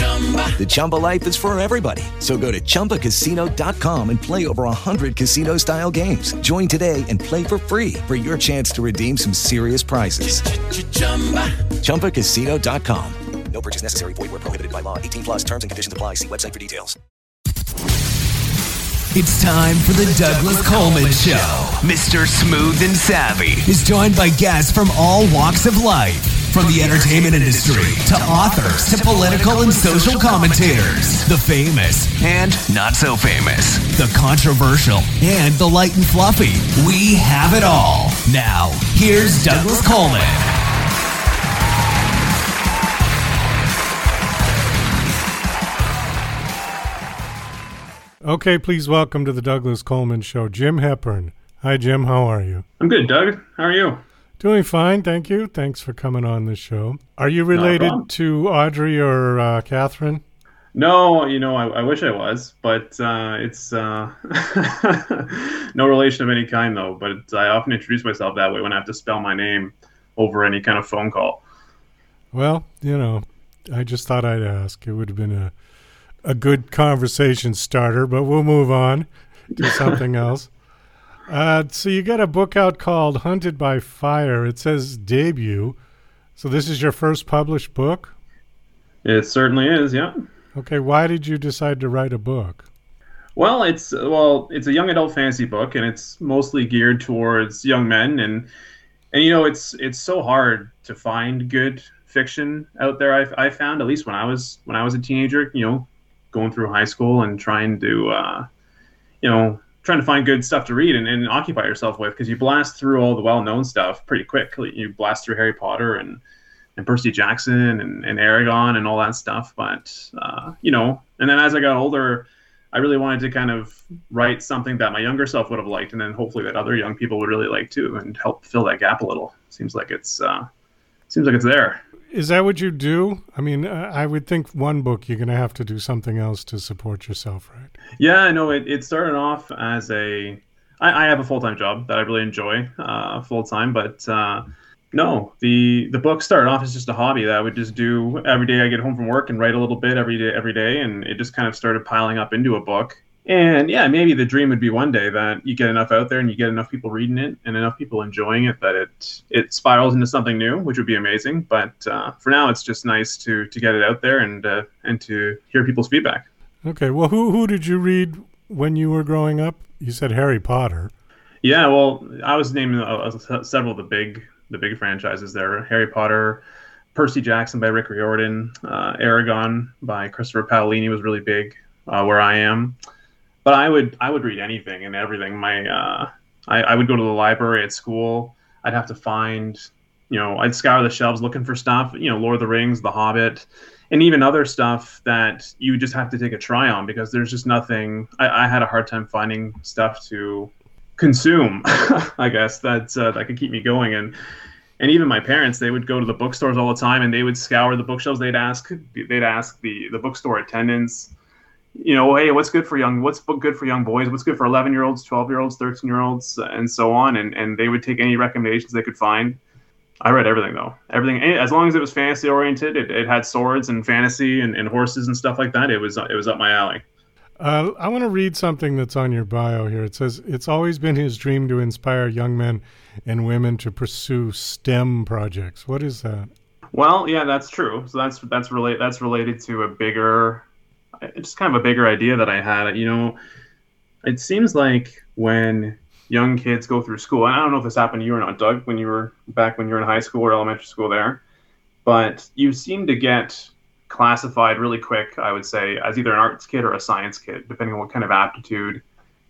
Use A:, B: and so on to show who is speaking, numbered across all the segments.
A: The Chumba life is for everybody. So go to ChumbaCasino.com and play over 100 casino-style games. Join today and play for free for your chance to redeem some serious prizes. ChumbaCasino.com.
B: No purchase necessary. Void were prohibited by law. 18 plus terms and conditions apply. See website for details.
C: It's time for the Douglas Coleman Show. Mr. Smooth and Savvy is joined by guests from all walks of life, from the entertainment industry to authors to political and social commentators, the famous and not so famous, the controversial and the light and fluffy. We have it all. Now, here's Douglas Coleman.
D: Okay, please welcome to the Douglas Coleman Show, Jim Hepburn. Hi, Jim. How are you?
E: I'm good, Doug. How are you?
D: Doing fine, thank you. Thanks for coming on the show. Are you related to Audrey or uh, Catherine?
E: No, you know, I, I wish I was, but uh, it's uh, no relation of any kind, though. But I often introduce myself that way when I have to spell my name over any kind of phone call.
D: Well, you know, I just thought I'd ask. It would have been a a good conversation starter, but we'll move on to something else. Uh, so you got a book out called Hunted by Fire. It says debut. So this is your first published book?
E: It certainly is, yeah.
D: Okay, why did you decide to write a book?
E: Well, it's well, it's a young adult fantasy book, and it's mostly geared towards young men, and and you know, it's it's so hard to find good fiction out there. I, I found at least when I was when I was a teenager, you know, going through high school and trying to, uh, you know, trying to find good stuff to read and, and occupy yourself with because you blast through all the well-known stuff pretty quick. You blast through Harry Potter and and Percy Jackson and, and Eragon and all that stuff. But uh, you know, and then as I got older, I really wanted to kind of write something that my younger self would have liked, and then hopefully that other young people would really like too, and help fill that gap a little. Seems like it's uh, seems like it's there.
D: Is that what you do? I mean, uh, I would think one book you're going to have to do something else to support yourself, right?
E: Yeah, no, it, it started off as a. I, I have a full time job that I really enjoy uh, full time, but uh, no, the the book started off as just a hobby that I would just do every day. I get home from work and write a little bit every day, every day, and it just kind of started piling up into a book. And yeah, maybe the dream would be one day that you get enough out there and you get enough people reading it and enough people enjoying it that it it spirals into something new, which would be amazing. But uh, for now, it's just nice to to get it out there and uh, and to hear people's feedback.
D: Okay. Well, who who did you read when you were growing up? You said Harry Potter.
E: Yeah, well, I was naming uh, several of the big the big franchises there: Harry Potter, Percy Jackson by Rick Riordan, uh, Eragon by Christopher Paolini was really big uh, where I am. But I would I would read anything and everything. My uh, I, I would go to the library at school. I'd have to find, you know, I'd scour the shelves looking for stuff. You know, Lord of the Rings, The Hobbit, and even other stuff that you just have to take a try on because there's just nothing. I, I had a hard time finding stuff to consume. I guess that uh, that could keep me going and and even my parents they would go to the bookstores all the time and they would scour the bookshelves they'd ask they'd ask the the bookstore attendants you know hey what's good for young what's good for young boys what's good for 11 year olds 12 year olds 13 year olds and so on and and they would take any recommendations they could find i read everything though everything as long as it was fantasy oriented it, it had swords and fantasy and, and horses and stuff like that it was it was up my alley
D: Uh, I want to read something that's on your bio here. It says it's always been his dream to inspire young men and women to pursue STEM projects. What is that?
E: Well, yeah, that's true. So that's that's relate that's related to a bigger, just kind of a bigger idea that I had. You know, it seems like when young kids go through school, and I don't know if this happened to you or not, Doug, when you were back when you were in high school or elementary school there, but you seem to get classified really quick, I would say, as either an arts kid or a science kid, depending on what kind of aptitude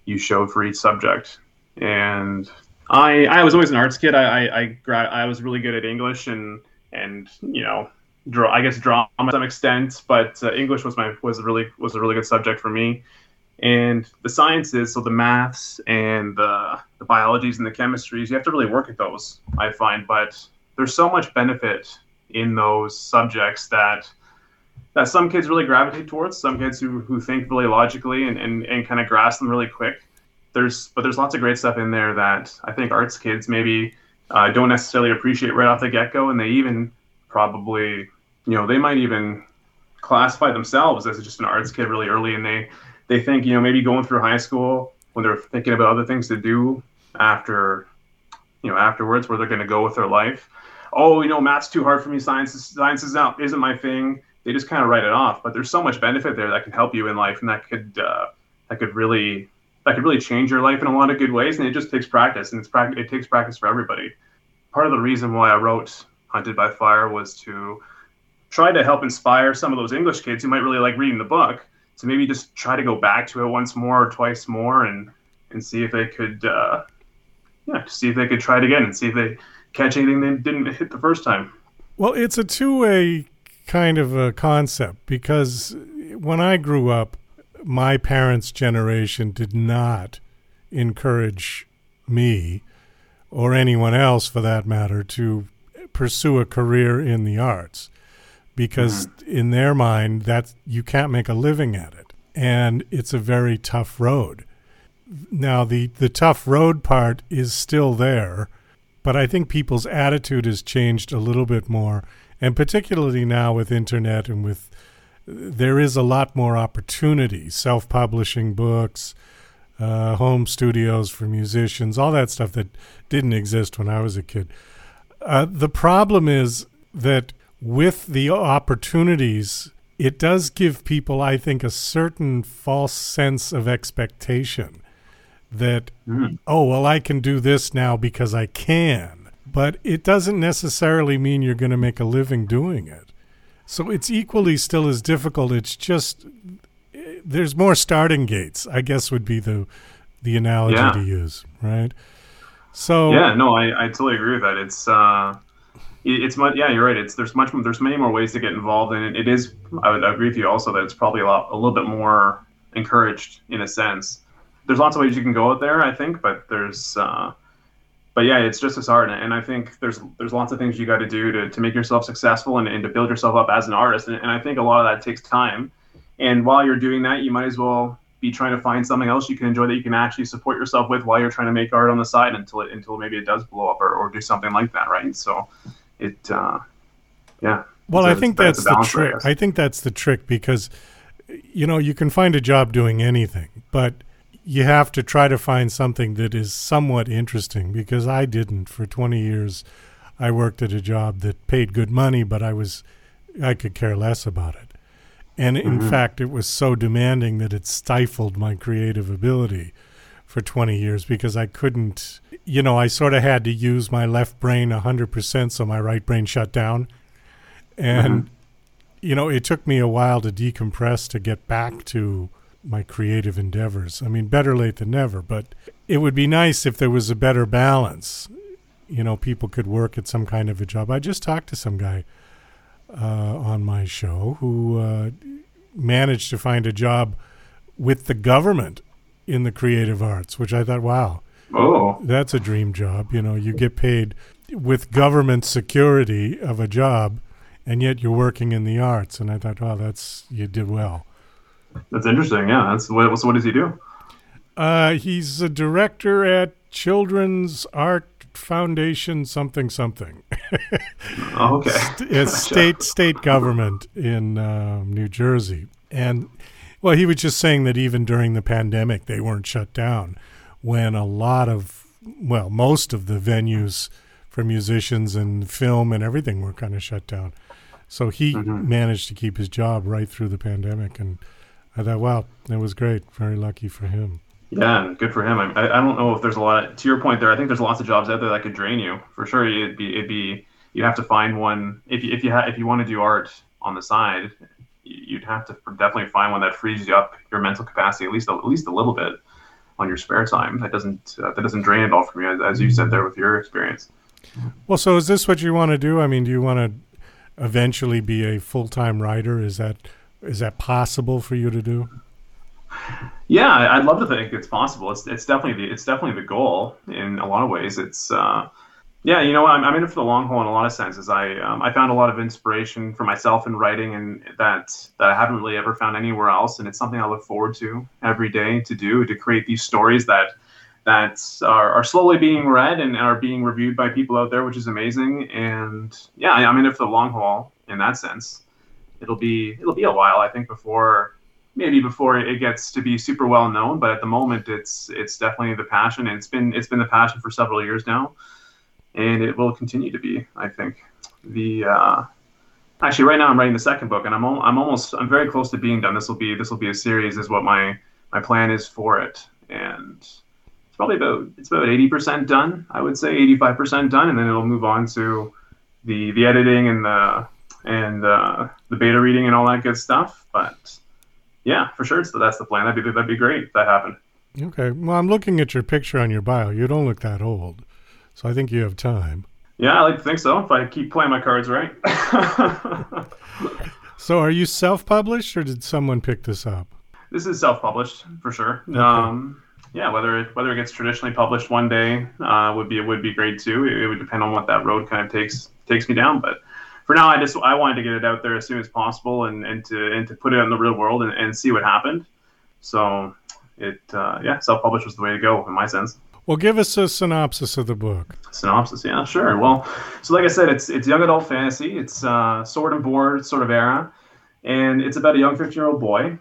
E: you showed for each subject. And I, I was always an arts kid. I, I, I, gra- I was really good at English and, and you know, I guess drama to some extent, but uh, English was my was really was a really good subject for me. And the sciences, so the maths and the, the biologies and the chemistries, you have to really work at those. I find, but there's so much benefit in those subjects that that some kids really gravitate towards. Some kids who, who think really logically and, and, and kind of grasp them really quick. There's but there's lots of great stuff in there that I think arts kids maybe uh, don't necessarily appreciate right off the get go, and they even probably you know they might even classify themselves as just an arts kid really early, and they they think you know maybe going through high school when they're thinking about other things to do after you know afterwards where they're going to go with their life. Oh you know math's too hard for me science is, science is not isn't my thing. They just kind of write it off but there's so much benefit there that can help you in life and that could uh, that could really that could really change your life in a lot of good ways and it just takes practice and it's pra- it takes practice for everybody. Part of the reason why i wrote hunted by fire was to try to help inspire some of those english kids who might really like reading the book to maybe just try to go back to it once more or twice more and and see if they could uh, yeah see if they could try it again and see if they catch anything they didn't hit the first time.
D: Well, it's a two-way kind of a concept because when I grew up, my parents' generation did not encourage me or anyone else for that matter to pursue a career in the arts because in their mind that you can't make a living at it. And it's a very tough road. Now the the tough road part is still there but i think people's attitude has changed a little bit more. And particularly now with internet and with there is a lot more opportunity. Self-publishing books uh, home studios for musicians all that stuff that didn't exist when i was a kid uh, the problem is that with the opportunities, it does give people, I think, a certain false sense of expectation that, oh, well, I can do this now because I can. But it doesn't necessarily mean you're going to make a living doing it. So it's equally still as difficult. It's just eh, there's more starting gates, I guess would be the the analogy
E: Yeah.
D: to use, right? So
E: yeah no I, I totally agree with that. It's uh it- it's much yeah you're right. It's there's much there's many more ways to get involved and it, it is i would agree with you also that it's probably a lot a little bit more encouraged in a sense. There's lots of ways you can go out there i think but there's uh but yeah it's just as hard. And i think there's there's lots of things you got to do to to make yourself successful and, and to build yourself up as an artist. And, and i think a lot of that takes time. And while you're doing that you might as well be trying to find something else you can enjoy that you can actually support yourself with while you're trying to make art on the side until it until maybe it does blow up or, or do something like that right so it uh yeah
D: Well, I think that's the
E: balance, I
D: trick. I think that's the trick because, you know, you can find a job doing anything, but you have to try to find something that is somewhat interesting because I didn't. For 20 years, I worked at a job that paid good money, but I was, I could care less about it. And in mm-hmm. fact, it was so demanding that it stifled my creative ability for 20 years because I couldn't, you know, I sort of had to use my left brain 100% so my right brain shut down. And, mm-hmm. you know, it took me a while to decompress to get back to my creative endeavors. I mean, better late than never, but it would be nice if there was a better balance. You know, people could work at some kind of a job. I just talked to some guy on my show who uh, managed to find a job with the government in the creative arts, which I thought, wow,
E: oh
D: that's a dream job. You know, you get paid with government security of a job, and yet you're working in the arts. And I thought, wow, that's you did well.
E: that's interesting yeah that's what so what does he do
D: Uh, he's a director at Children's Art Foundation, something something.
E: oh okay
D: it's state state government in um, New Jersey, and well, he was just saying that even during the pandemic, they weren't shut down. When a lot of, well, most of the venues for musicians and film and everything were kind of shut down, so he managed to keep his job right through the pandemic, and I thought, wow, that was great. Very lucky for him.
E: Yeah, good for him. I, I don't know if there's a lot. to your point there, I think there's lots of jobs out there that could drain you for sure. It'd be it'd be you have to find one if you if you ha- if you want to do art on the side. you'd have to definitely find one that frees you up your mental capacity at least at least a little bit on your spare time. That doesn't uh, that doesn't drain it all from you, as, as you said there with your experience.
D: Well, so is this what you want to do? I mean, do you want to eventually be a full time writer? Is that is that possible for you to do?
E: Yeah, I'd love to think it's possible. It's it's definitely the it's definitely the goal in a lot of ways. It's uh, yeah, you know, I'm, I'm in it for the long haul in a lot of senses. I um, I found a lot of inspiration for myself in writing, and that that I haven't really ever found anywhere else. And it's something I look forward to every day to do to create these stories that that are, are slowly being read and are being reviewed by people out there, which is amazing. And yeah, I'm in it for the long haul in that sense. It'll be it'll be a while, I think, before maybe before it gets to be super well known. But at the moment, it's it's definitely the passion, and it's been it's been the passion for several years now and it will continue to be. I think the uh, actually right now I'm writing the second book, and I'm I'm almost I'm very close to being done. This will be this will be a series, is what my my plan is for it, and it's probably about it's about eighty percent done. I would say eighty five percent done, and then it'll move on to the the editing and the and uh, the beta reading and all that good stuff. But yeah, for sure, so that's the plan. That'd be that'd be great if that happened.
D: Okay. Well, I'm looking at your picture on your bio. You don't look that old. So I think you have time.
E: Yeah, I like to think so. If I keep playing my cards right.
D: so, are you self-published, or did someone pick this up?
E: This is self-published for sure. Okay. Um, yeah, whether it, whether it gets traditionally published one day uh, would be would be great too. It, it, would depend on what that road kind of takes takes me down. But for now, I just I wanted to get it out there as soon as possible and, and to and to put it in the real world and, and see what happened. So it uh, yeah, self-published was the way to go in my sense.
D: Well, give us a synopsis of the book.
E: Synopsis, yeah, sure. Well, so like I said, it's it's young adult fantasy. It's uh, sword and board sort of era, and it's about a young 15 year old boy.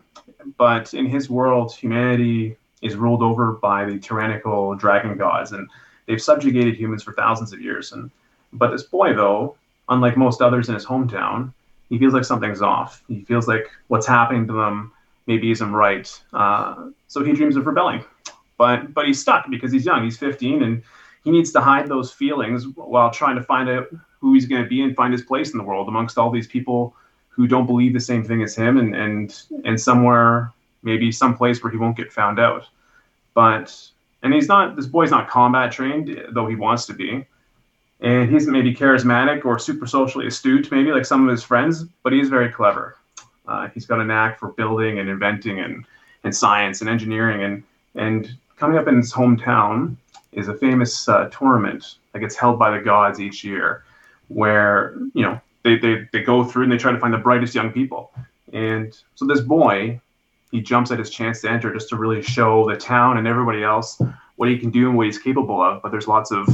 E: But in his world, humanity is ruled over by the tyrannical dragon gods, and they've subjugated humans for thousands of years. And but this boy, though, unlike most others in his hometown, he feels like something's off. He feels like what's happening to them maybe isn't right. Uh, so he dreams of rebelling but but he's stuck because he's young. He's 15 and he needs to hide those feelings while trying to find out who he's going to be and find his place in the world amongst all these people who don't believe the same thing as him and and and somewhere maybe some place where he won't get found out. But and he's not this boy's not combat trained though he wants to be. And he's maybe charismatic or super socially astute, maybe like some of his friends, but he's very clever. Uh, he's got a knack for building and inventing and, and science and engineering. And, and coming up in his hometown is a famous uh, tournament that gets held by the gods each year, where you know they, they they go through and they try to find the brightest young people. And so this boy, he jumps at his chance to enter just to really show the town and everybody else what he can do and what he's capable of. But there's lots of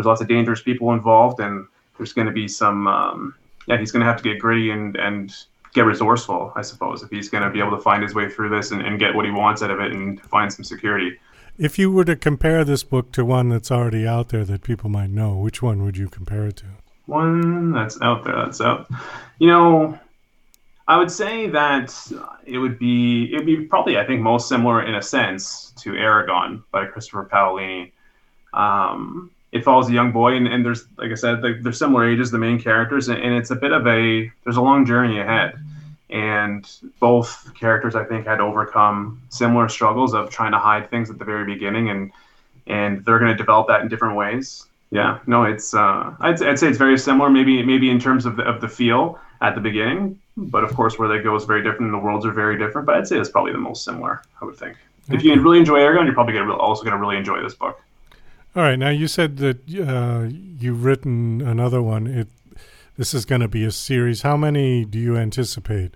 E: there's lots of dangerous people involved, and there's going to be some um, yeah he's going to have to get gritty and and get resourceful, I suppose, if he's going to be able to find his way through this and, and get what he wants out of it and find some security.
D: If you were to compare this book to one that's already out there that people might know, which one would you compare it to?
E: One that's out there, that's out. You know, I would say that it would be it would be probably I think most similar in a sense to Eragon by Christopher Paolini. Um, it follows a young boy, and, and there's like I said, they're similar ages, the main characters, and, and it's a bit of a there's a long journey ahead and both characters I think had overcome similar struggles of trying to hide things at the very beginning, and and they're going to develop that in different ways. Yeah, no, it's uh, I'd, I'd say it's very similar, maybe maybe in terms of the, of the feel at the beginning, but of course where they go is very different, and the worlds are very different. But I'd say it's probably the most similar. I would think. Okay. If you really enjoy Eragon, you're probably gonna also going to really enjoy this book.
D: All right, now you said that uh, you've written another one. It this is going to be a series. How many do you anticipate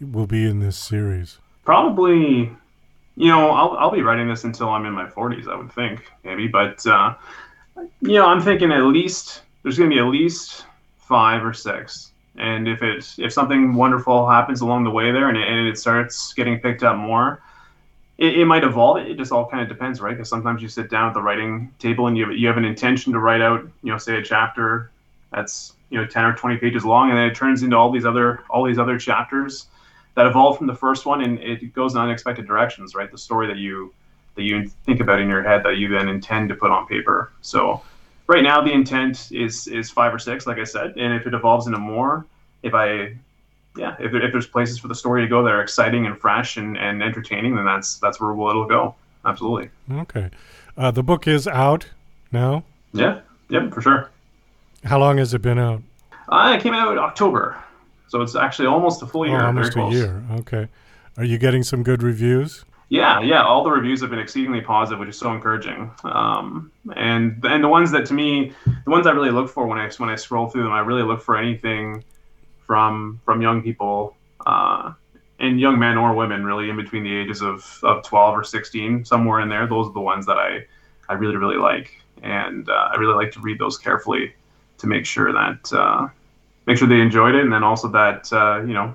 D: will be in this series?
E: Probably, you know, I'll, I'll be writing this until I'm in my 40s, I would think, maybe. But, uh, you know, I'm thinking at least, there's going to be at least five or six. And if it if something wonderful happens along the way there and it, and it starts getting picked up more, it, it might evolve. It just all kind of depends, right? Because sometimes you sit down at the writing table and you have, you have an intention to write out, you know, say a chapter that's you know 10 or 20 pages long and then it turns into all these other all these other chapters that evolve from the first one and it goes in unexpected directions right the story that you that you think about in your head that you then intend to put on paper so right now the intent is is five or six like i said and if it evolves into more if i yeah, if, there, if there's places for the story to go that are exciting and fresh and, and entertaining, then that's that's where it'll go. Absolutely.
D: Okay. Uh, the book is out now.
E: Yeah. Yep. For sure.
D: How long has it been out?
E: Uh, it came out in October, so it's actually almost a full year.
D: Oh, almost a year. Okay. Are you getting some good reviews?
E: Yeah, yeah. All the reviews have been exceedingly positive, which is so encouraging. Um, and and the ones that to me, the ones I really look for when I when I scroll through them, I really look for anything from from young people uh, and young men or women, really in between the ages of, of 12 or 16, somewhere in there. Those are the ones that I I really really like, and uh, I really like to read those carefully to make sure that uh, make sure they enjoyed it, and then also that uh, you know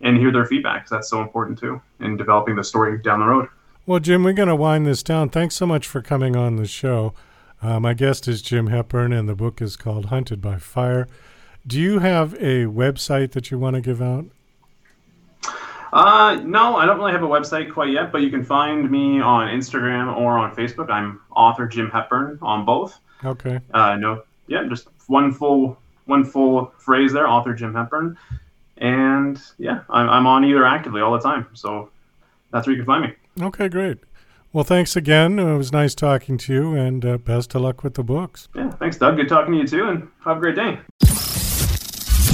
E: and hear their feedback. That's so important too in developing the story down the road.
D: Well, Jim, we're going to wind this down. Thanks so much for coming on the show. Uh, my guest is Jim Hepburn, and the book is called Hunted by Fire. Do you have a website that you want to give out?
E: Uh, no, I don't really have a website quite yet, but you can find me on Instagram or on Facebook. I'm author Jim Hepburn on both.
D: Okay.
E: Uh, no, yeah, just one full one full phrase there, author Jim Hepburn, and yeah, I'm, I'm on either actively all the time. So that's where you can find me.
D: Okay, great. Well, thanks again. It was nice talking to you, and uh, best of luck with the books.
E: Yeah, thanks, Doug. Good talking to you too, and have a great day.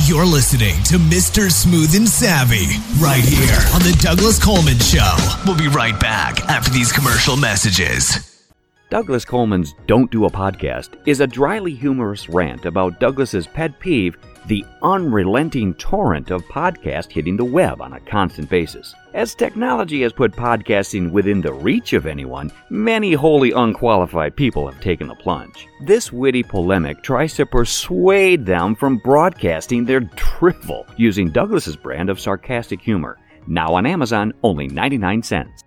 C: You're listening to Mr. Smooth and Savvy right here on The Douglas Coleman Show. We'll be right back after these commercial messages.
F: Douglas Coleman's Don't Do a Podcast is a dryly humorous rant about Douglas's pet peeve, the unrelenting torrent of podcasts hitting the web on a constant basis. As technology has put podcasting within the reach of anyone, many wholly unqualified people have taken the plunge. This witty polemic tries to persuade them from broadcasting their drivel using Douglas's brand of sarcastic humor. Now on Amazon, only 99 cents.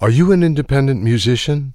G: Are you an independent musician?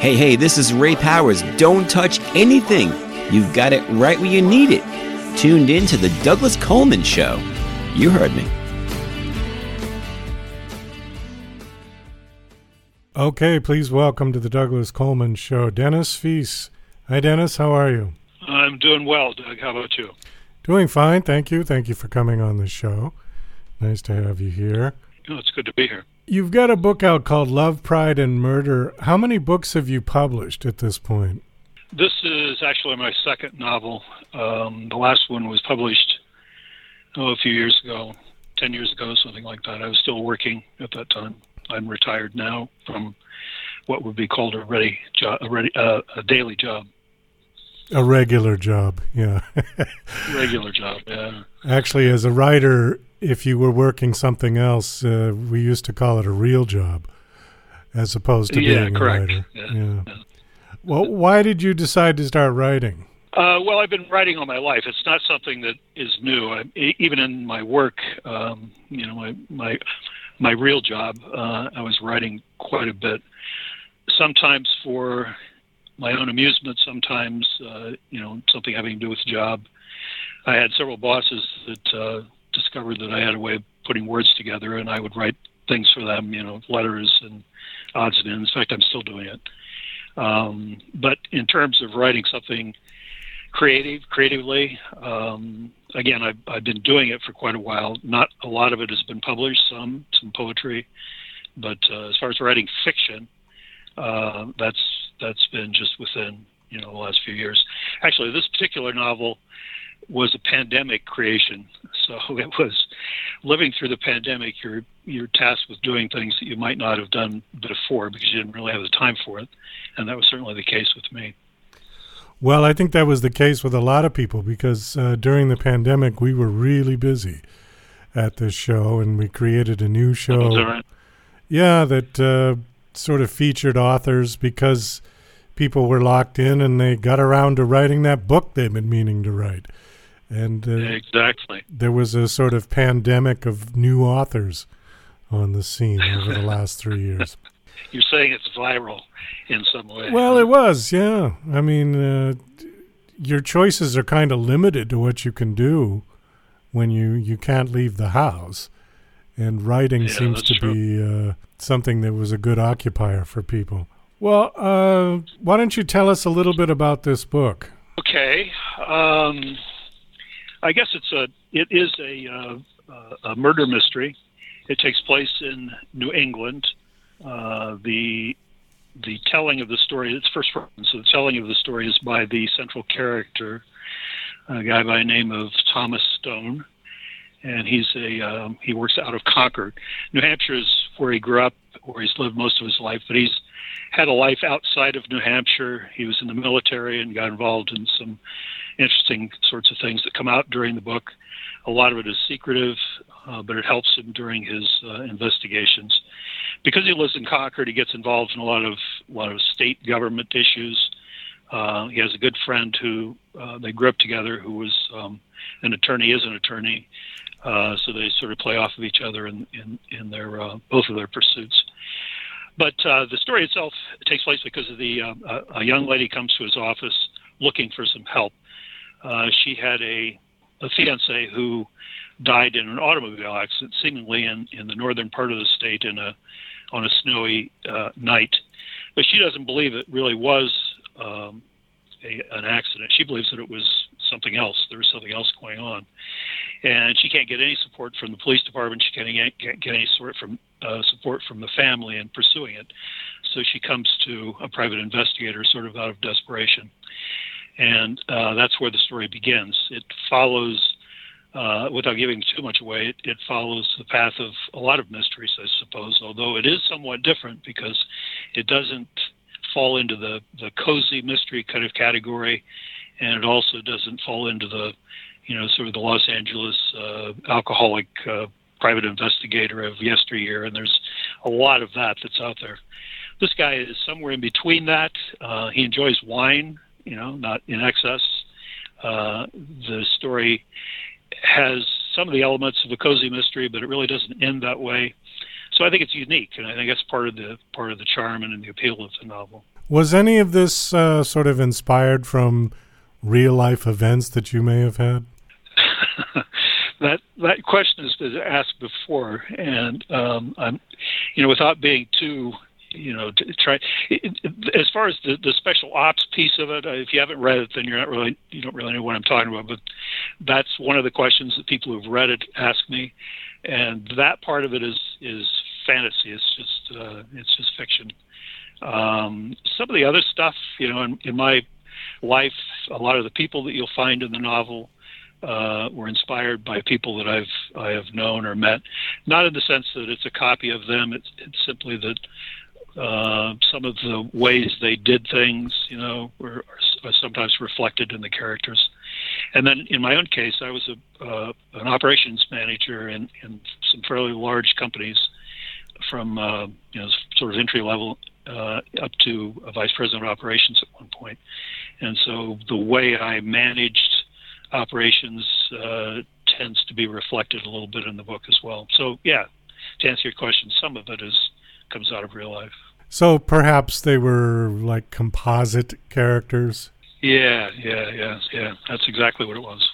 H: Hey, hey, this is Ray Powers. Don't touch anything. You've got it right where you need it. Tuned in to The Douglas Coleman Show. You heard me.
D: Okay, please welcome to the Douglas Coleman Show, Dennis Feece. Hi, Dennis. How are you?
I: I'm doing well, Doug. How about you?
D: Doing fine. Thank you. Thank you for coming on the show. Nice to have you here.
I: Oh, it's good to be here.
D: You've got a book out called Love, Pride, and Murder. How many books have you published at this point?
I: This is actually my second novel. Um, the last one was published oh, a few years ago, 10 years ago, something like that. I was still working at that time. I'm retired now from what would be called a ready job, a, ready, uh, a daily job,
D: A regular job, yeah.
I: regular job. Yeah.
D: Actually, as a writer, if you were working something else, uh, we used to call it a real job, as opposed to
I: Yeah,
D: being
I: correct.
D: a writer.
I: Yeah,
D: yeah. Well, why did you decide to start writing?
I: Uh, well, I've been writing all my life. It's not something that is new. I, even in my work, um, you know, my my my real job, uh, I was writing quite a bit. Sometimes for my own amusement. Sometimes, uh, you know, something having to do with the job. I had several bosses that uh, discovered that I had a way of putting words together, and I would write things for them. You know, letters and odds and ends. In fact, I'm still doing it. Um, but in terms of writing something creative, creatively, um, again, I've, I've been doing it for quite a while. Not a lot of it has been published, some, some poetry, but uh, as far as writing fiction, uh, that's that's been just within you know the last few years. Actually, this particular novel was a pandemic creation, so it was living through the pandemic. You're you're tasked with doing things that you might not have done before because you didn't really have the time for it, and that was certainly the case with me.
D: Well, I think that was the case with a lot of people because uh, during the pandemic we were really busy at this show, and we created a new show.
I: Right?
D: Yeah, that uh, sort of featured authors because people were locked in and they got around to writing that book they've been meaning to write. And uh,
I: Exactly.
D: there was a sort of pandemic of new authors on the scene over the last three years.
I: You're saying it's viral in some way.
D: Well, it was, yeah. I mean, uh, your choices are kind of limited to what you can do when you, you can't leave the house. And writing
I: Yeah,
D: seems to be uh, something that was a good occupier for people. Well, uh, why don't you tell us a little bit about this book?
I: Okay. Um, I guess it's a it is a uh, a murder mystery. It takes place in New England. Uh, the the telling of the story it's first person, so the telling of the story is by the central character, a guy by the name of Thomas Stone, and he's a um, he works out of Concord, New Hampshire is where he grew up, where he's lived most of his life, but he's had a life outside of New Hampshire. He was in the military and got involved in some interesting sorts of things that come out during the book. A lot of it is secretive, uh, but it helps him during his uh, investigations. Because he lives in Concord, he gets involved in a lot of a lot of state government issues. Uh, he has a good friend who uh, they grew up together, who was um, an attorney, is an attorney. Uh, so they sort of play off of each other in in, in their uh, both of their pursuits. But uh, the story itself takes place because of the uh, a- young lady comes to his office looking for some help. Uh, she had a a fiance who died in an automobile accident, seemingly in, in the northern part of the state in a on a snowy uh, night. But she doesn't believe it really was um, a, an accident. She believes that it was something else. There was something else going on, and she can't get any support from the police department. She can't get, can't get any sort from uh, support from the family in pursuing it. So she comes to a private investigator, sort of out of desperation, and uh, that's where the story begins. It follows uh, without giving too much away, it, it follows the path of a lot of mysteries, I suppose, although it is somewhat different because it doesn't fall into the, the cozy mystery kind of category, and it also doesn't fall into the, you know, sort of the Los Angeles uh, alcoholic uh, private investigator of yesteryear, and there's a lot of that that's out there. This guy is somewhere in between that. Uh, he enjoys wine, you know, not in excess. Uh, the story has some of the elements of a cozy mystery, but it really doesn't end that way. So I think it's unique, and I think that's part of the part of the charm and the appeal of the novel.
D: Was any of this uh, sort of inspired from real life events that you may have had?
I: That that question has been asked before, and um, I'm, you know, without being too, you know, to try. It, it, as far as the, the special ops piece of it, if you haven't read it, then you're not really, you don't really know what I'm talking about. But that's one of the questions that people who've read it ask me, and that part of it is is fantasy. It's just uh, it's just fiction. Um, some of the other stuff, you know, in, in my life, a lot of the people that you'll find in the novel uh, were inspired by people that I've I have known or met. Not in the sense that it's a copy of them. It's it's simply that uh, some of the ways they did things, you know, were are sometimes reflected in the characters. And then in my own case, I was a uh, an operations manager in in some fairly large companies, from uh, you know sort of entry level uh, up to a vice president of operations at one point. And so the way I managed operations uh, tends to be reflected a little bit in the book as well. So yeah, to answer your question, some of it is comes out of real life.
D: So perhaps they were like composite characters.
I: Yeah, yeah, yeah, yeah. That's exactly what it was.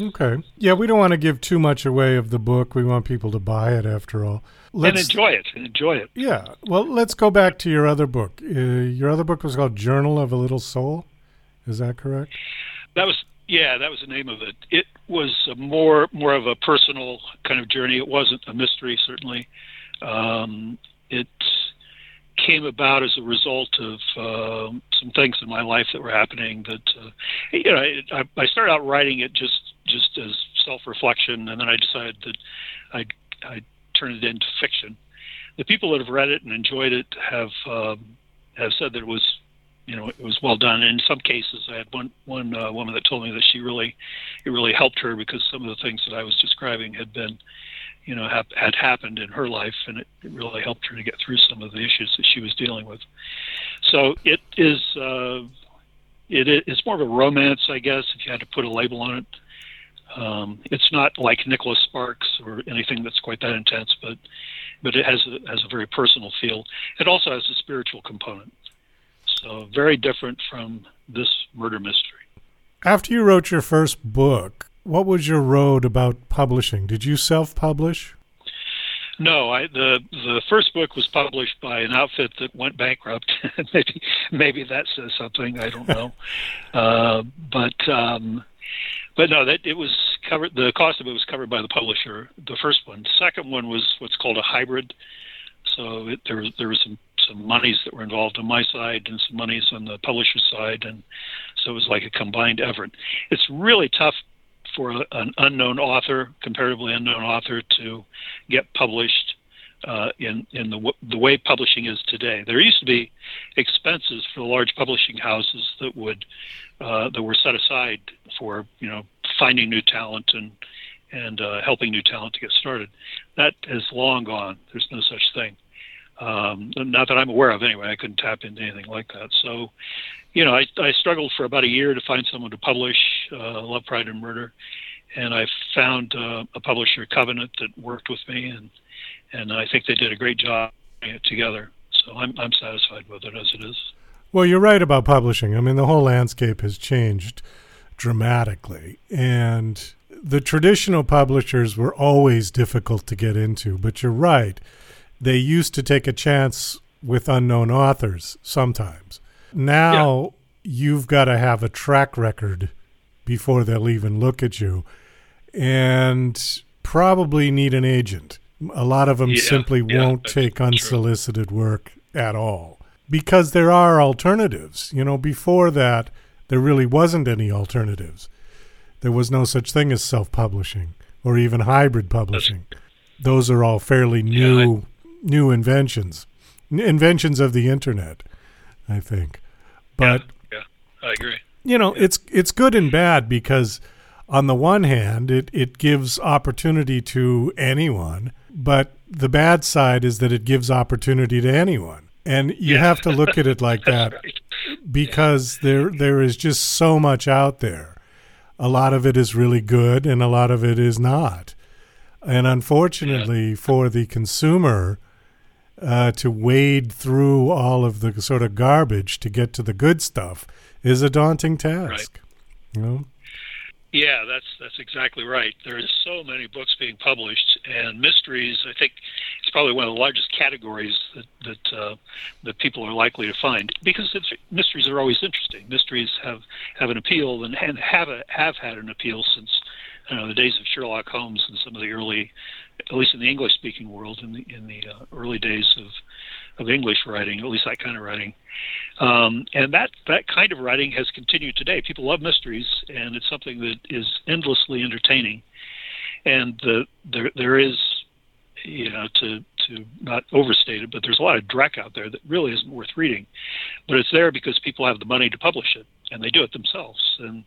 D: Okay. Yeah, we don't want to give too much away of the book. We want people to buy it after all.
I: and enjoy it. Enjoy it.
D: Yeah. Well, let's go back to your other book. Uh, your other book was called Journal of a Little Soul. Is that correct?
I: That was yeah, that was the name of it. It was more more of a personal kind of journey. It wasn't a mystery, certainly. Um, it came about as a result of uh, some things in my life that were happening. That uh, you know, it, I, I started out writing it just just as self reflection, and then I decided that I'd, I'd turn it into fiction. The people that have read it and enjoyed it have um, have said that it was you know it was well done. And in some cases, I had one one uh, woman that told me that she really it really helped her because some of the things that I was describing had been you know had happened in her life, and it, it really helped her to get through some of the issues that she was dealing with. So it is uh, it is it's more of a romance, I guess, if you had to put a label on it. Um, it's not like Nicholas Sparks or anything that's quite that intense, but but it has a, has a very personal feel. It also has a spiritual component. So very different from this murder mystery.
D: After you wrote your first book, what was your road about publishing? Did you self-publish?
I: No, I, the the first book was published by an outfit that went bankrupt. maybe maybe that says something. I don't know. uh, but um, but no, that it was covered. The cost of it was covered by the publisher. The first one. The second one was what's called a hybrid. So it, there was there was some some monies that were involved on my side and some monies on the publisher's side, and so it was like a combined effort. It's really tough for a, an unknown author, comparatively unknown author, to get published uh, in in the the way publishing is today. There used to be expenses for the large publishing houses that would uh, that were set aside for you know finding new talent and and uh, helping new talent to get started. That is long gone. There's no such thing. Um, not that I'm aware of, anyway. I couldn't tap into anything like that. So, you know, I, I struggled for about a year to find someone to publish uh, Love, Pride, and Murder, and I found uh, a publisher, Covenant, that worked with me, and and I think they did a great job together. So I'm I'm satisfied with it as it is.
D: Well, you're right about publishing. I mean, the whole landscape has changed dramatically, and the traditional publishers were always difficult to get into. But you're right they used to take a chance with unknown authors sometimes. Now yeah. you've got to have a track record before they'll even look at you and probably need an agent. A lot of them yeah, simply yeah, won't take unsolicited true. work at all because there are alternatives. You know, before that, there really wasn't any alternatives. There was no such thing as self publishing or even hybrid publishing. That's, Those are all fairly new new inventions, inventions of the internet, I think. But
I: yeah, yeah I agree.
D: You know,
I: yeah.
D: it's it's good and bad because on the one hand, it it gives opportunity to anyone, but the bad side is that it gives opportunity to anyone. And you yeah. have to look at it like that right. because there there is just so much out there. A lot of it is really good and a lot of it is not. And unfortunately for the consumer, uh, to wade through all of the sort of garbage to get to the good stuff is a daunting task. Right. You know?
I: Yeah, that's that's exactly right. There's so many books being published, and mysteries. I think it's probably one of the largest categories that that uh, that people are likely to find because mysteries are always interesting. Mysteries have have an appeal and, and have a, have had an appeal since you know, the days of Sherlock Holmes and some of the early at least in the English speaking world, in the in the uh, early days of of English writing, at least that kind of writing, um, and that that kind of writing has continued today. People love mysteries, and it's something that is endlessly entertaining. And the, there there is, you know, to to not overstate it, but there's a lot of dreck out there that really isn't worth reading, but it's there because people have the money to publish it, and they do it themselves, and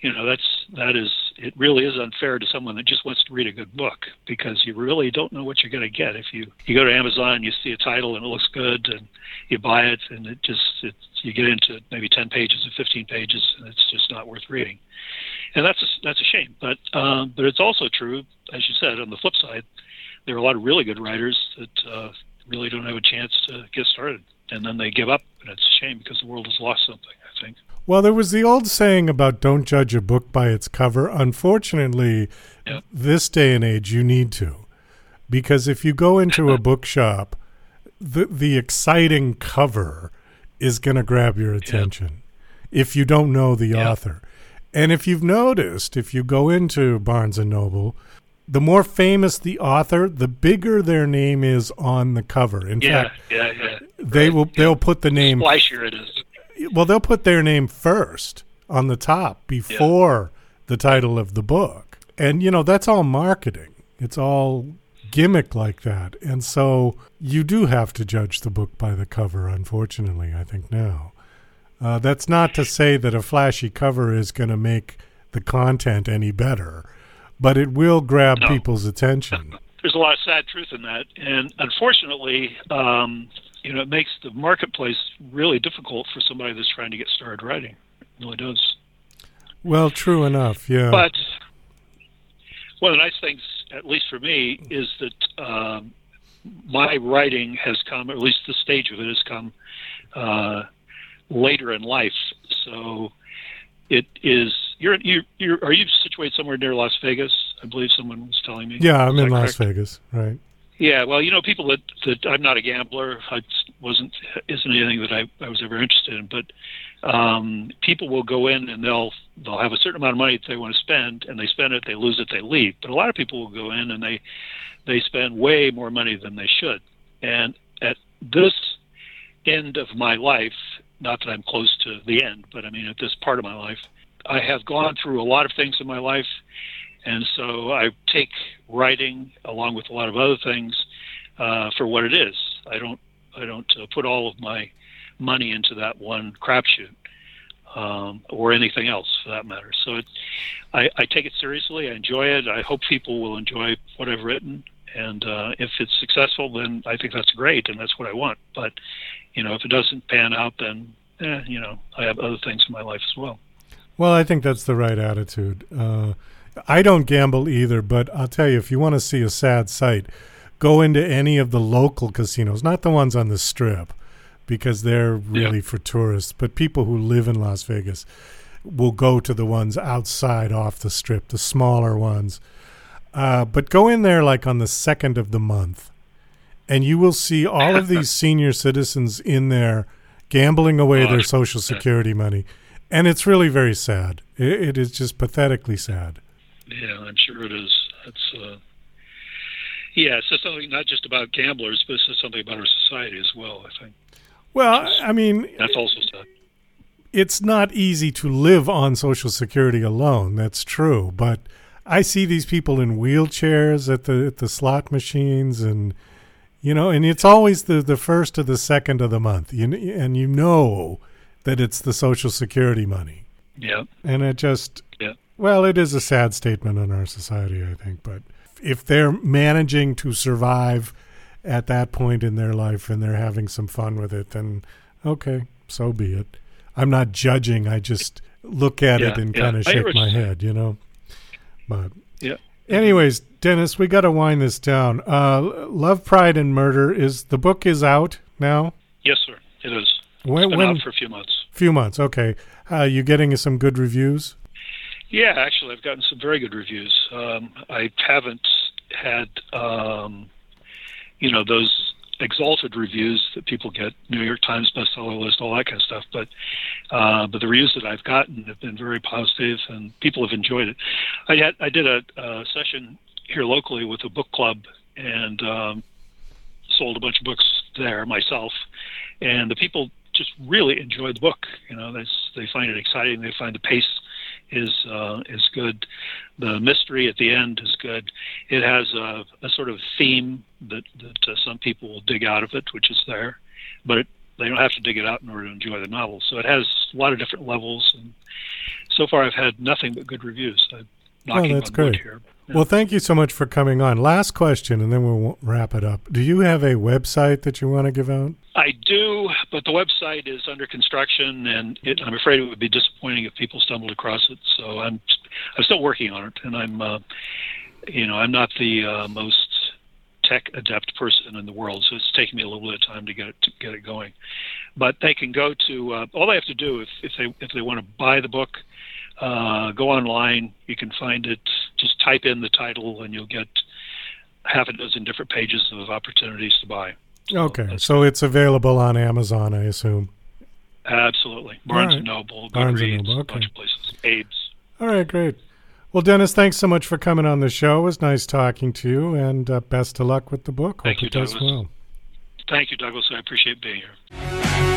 I: you know that's that is it really is unfair to someone that just wants to read a good book because you really don't know what you're going to get. If you you go to Amazon and you see a title and it looks good and you buy it and it just it, you get into maybe 10 pages or 15 pages and it's just not worth reading. And that's a, that's a shame but um, but it's also true as you said on the flip side there are a lot of really good writers that uh, really don't have a chance to get started and then they give up and it's a shame because the world has lost something think.
D: Well, there was the old saying about don't judge a book by its cover. Unfortunately, yeah. this day and age, you need to. Because if you go into a bookshop, the, the exciting cover is going to grab your attention yeah. if you don't know the yeah. author. And if you've noticed, if you go into Barnes and Noble, the more famous the author, the bigger their name is on the cover. In
I: yeah,
D: fact,
I: yeah, yeah.
D: they right. will they'll put the name
I: splashier it is
D: well, they'll put their name first on the top before yeah. the title of the book. And, you know, that's all marketing. It's all gimmick like that. And so you do have to judge the book by the cover, unfortunately, I think now. Uh, that's not to say that a flashy cover is going to make the content any better, but it will grab no. people's attention.
I: There's a lot of sad truth in that. And unfortunately, um, you know, it makes the marketplace really difficult for somebody that's trying to get started writing. It really does.
D: Well, true enough, yeah.
I: But one of the nice things, at least for me, is that um, my writing has come, or at least the stage of it has come uh, later in life. So it is. You're you you are you situated somewhere near Las Vegas? I believe someone was telling me.
D: Yeah, I'm in
I: that
D: Las? Vegas, right?
I: Yeah, well, you know, people that, that I'm not a gambler. I wasn't isn't anything that I, I was ever interested in. But um, people will go in and they'll they'll have a certain amount of money that they want to spend, and they spend it, they lose it, they leave. But a lot of people will go in and they they spend way more money than they should. And at this end of my life, not that I'm close to the end, but I mean at this part of my life, I have gone through a lot of things in my life, and so I take writing along with a lot of other things uh, for what it is. I don't I don't uh, put all of my money into that one crapshoot um, or anything else for that matter. So it, I, I take it seriously. I enjoy it. I hope people will enjoy what I've written. And uh, if it's successful, then I think that's great, and that's what I want. But you know, if it doesn't pan out, then eh, you know, I have other things in my life as well.
D: Well, I think that's the right attitude. Uh, I don't gamble either, but I'll tell you, if you want to see a sad sight, go into any of the local casinos, not the ones on the strip, because they're really for tourists, but people who live in Las Vegas will go to the ones outside off the strip, the smaller ones. Uh, but go in there like on the second of the month, and you will see all of these senior citizens in there gambling away their social security money. And it's really very sad. It, it is just pathetically sad.
I: Yeah, I'm sure it is. It's uh, yeah, it's just something not just about gamblers, but it's just something about our society as well. I think
D: Well, I mean,
I: that's also sad.
D: it's not easy to live on Social Security alone. That's true, but I see these people in wheelchairs at the at the slot machines, and you know, and it's always the the first or the second of the month, you and you know that it's the Social Security money,
I: Yeah,
D: and it just. Well, it is a sad statement on our society, I think, but if they're managing to survive at that point in their life and they're having some fun with it, then okay, so be it. I'm not judging. I just look at it and
I: yeah.
D: kind of shake my head, you know. But
I: Yeah.
D: anyways, Dennis, we got to wind this down. Uh, Love, Pride, and Murder is the book is out now.
I: Yes, sir. It is.
D: When-
I: it's been
D: when-
I: out for a few months.
D: Few months, okay. Uh, you getting some good reviews?
I: Yeah, actually, I've gotten some very good reviews. Um, I haven't had, um, you know, those exalted reviews that people get, New York Times bestseller list, all that kind of stuff. But, uh, but the reviews that I've gotten have been very positive, and people have enjoyed it. I had, I did a, a session here locally with a book club, and um, sold a bunch of books there myself, and the people just really enjoyed the book. You know, they they find it exciting. They find the pace is uh, is good. The mystery at the end is good. It has a, a sort of theme that that uh, some people will dig out of it, which is there, but it, they don't have to dig it out in order to enjoy the novel. So it has a lot of different levels, and so far I've had nothing but good reviews. I'm knocking
D: oh, that's great.
I: here.
D: Well, thank you so much for coming on. Last question, and then we'll wrap it up. Do you have a website that you want to give out?
I: I do, but the website is under construction, and it, I'm afraid it would be disappointing if people stumbled across it. So I'm, I'm still working on it, and I'm, uh, you know, I'm not the uh, most tech adept person in the world, so it's taking me a little bit of time to get it to get it going. But they can go to uh, all they have to do if, if they if they want to buy the book, uh, go online. You can find it. Just type in the title, and you'll get half a dozen different pages of opportunities to buy.
D: Okay, so it's available on Amazon, I assume.
I: Absolutely. Barnes
D: right.
I: and Noble,
D: Barnes and
I: Goodreads,
D: Noble,
I: a bunch of places. Abe's.
D: All right, great. Well, Dennis, thanks so much for coming on the show. It was nice talking to you, and uh, best of luck with the book.
I: Thank
D: Hope
I: you,
D: it does
I: Douglas.
D: well.
I: Thank you, Douglas. I appreciate being here.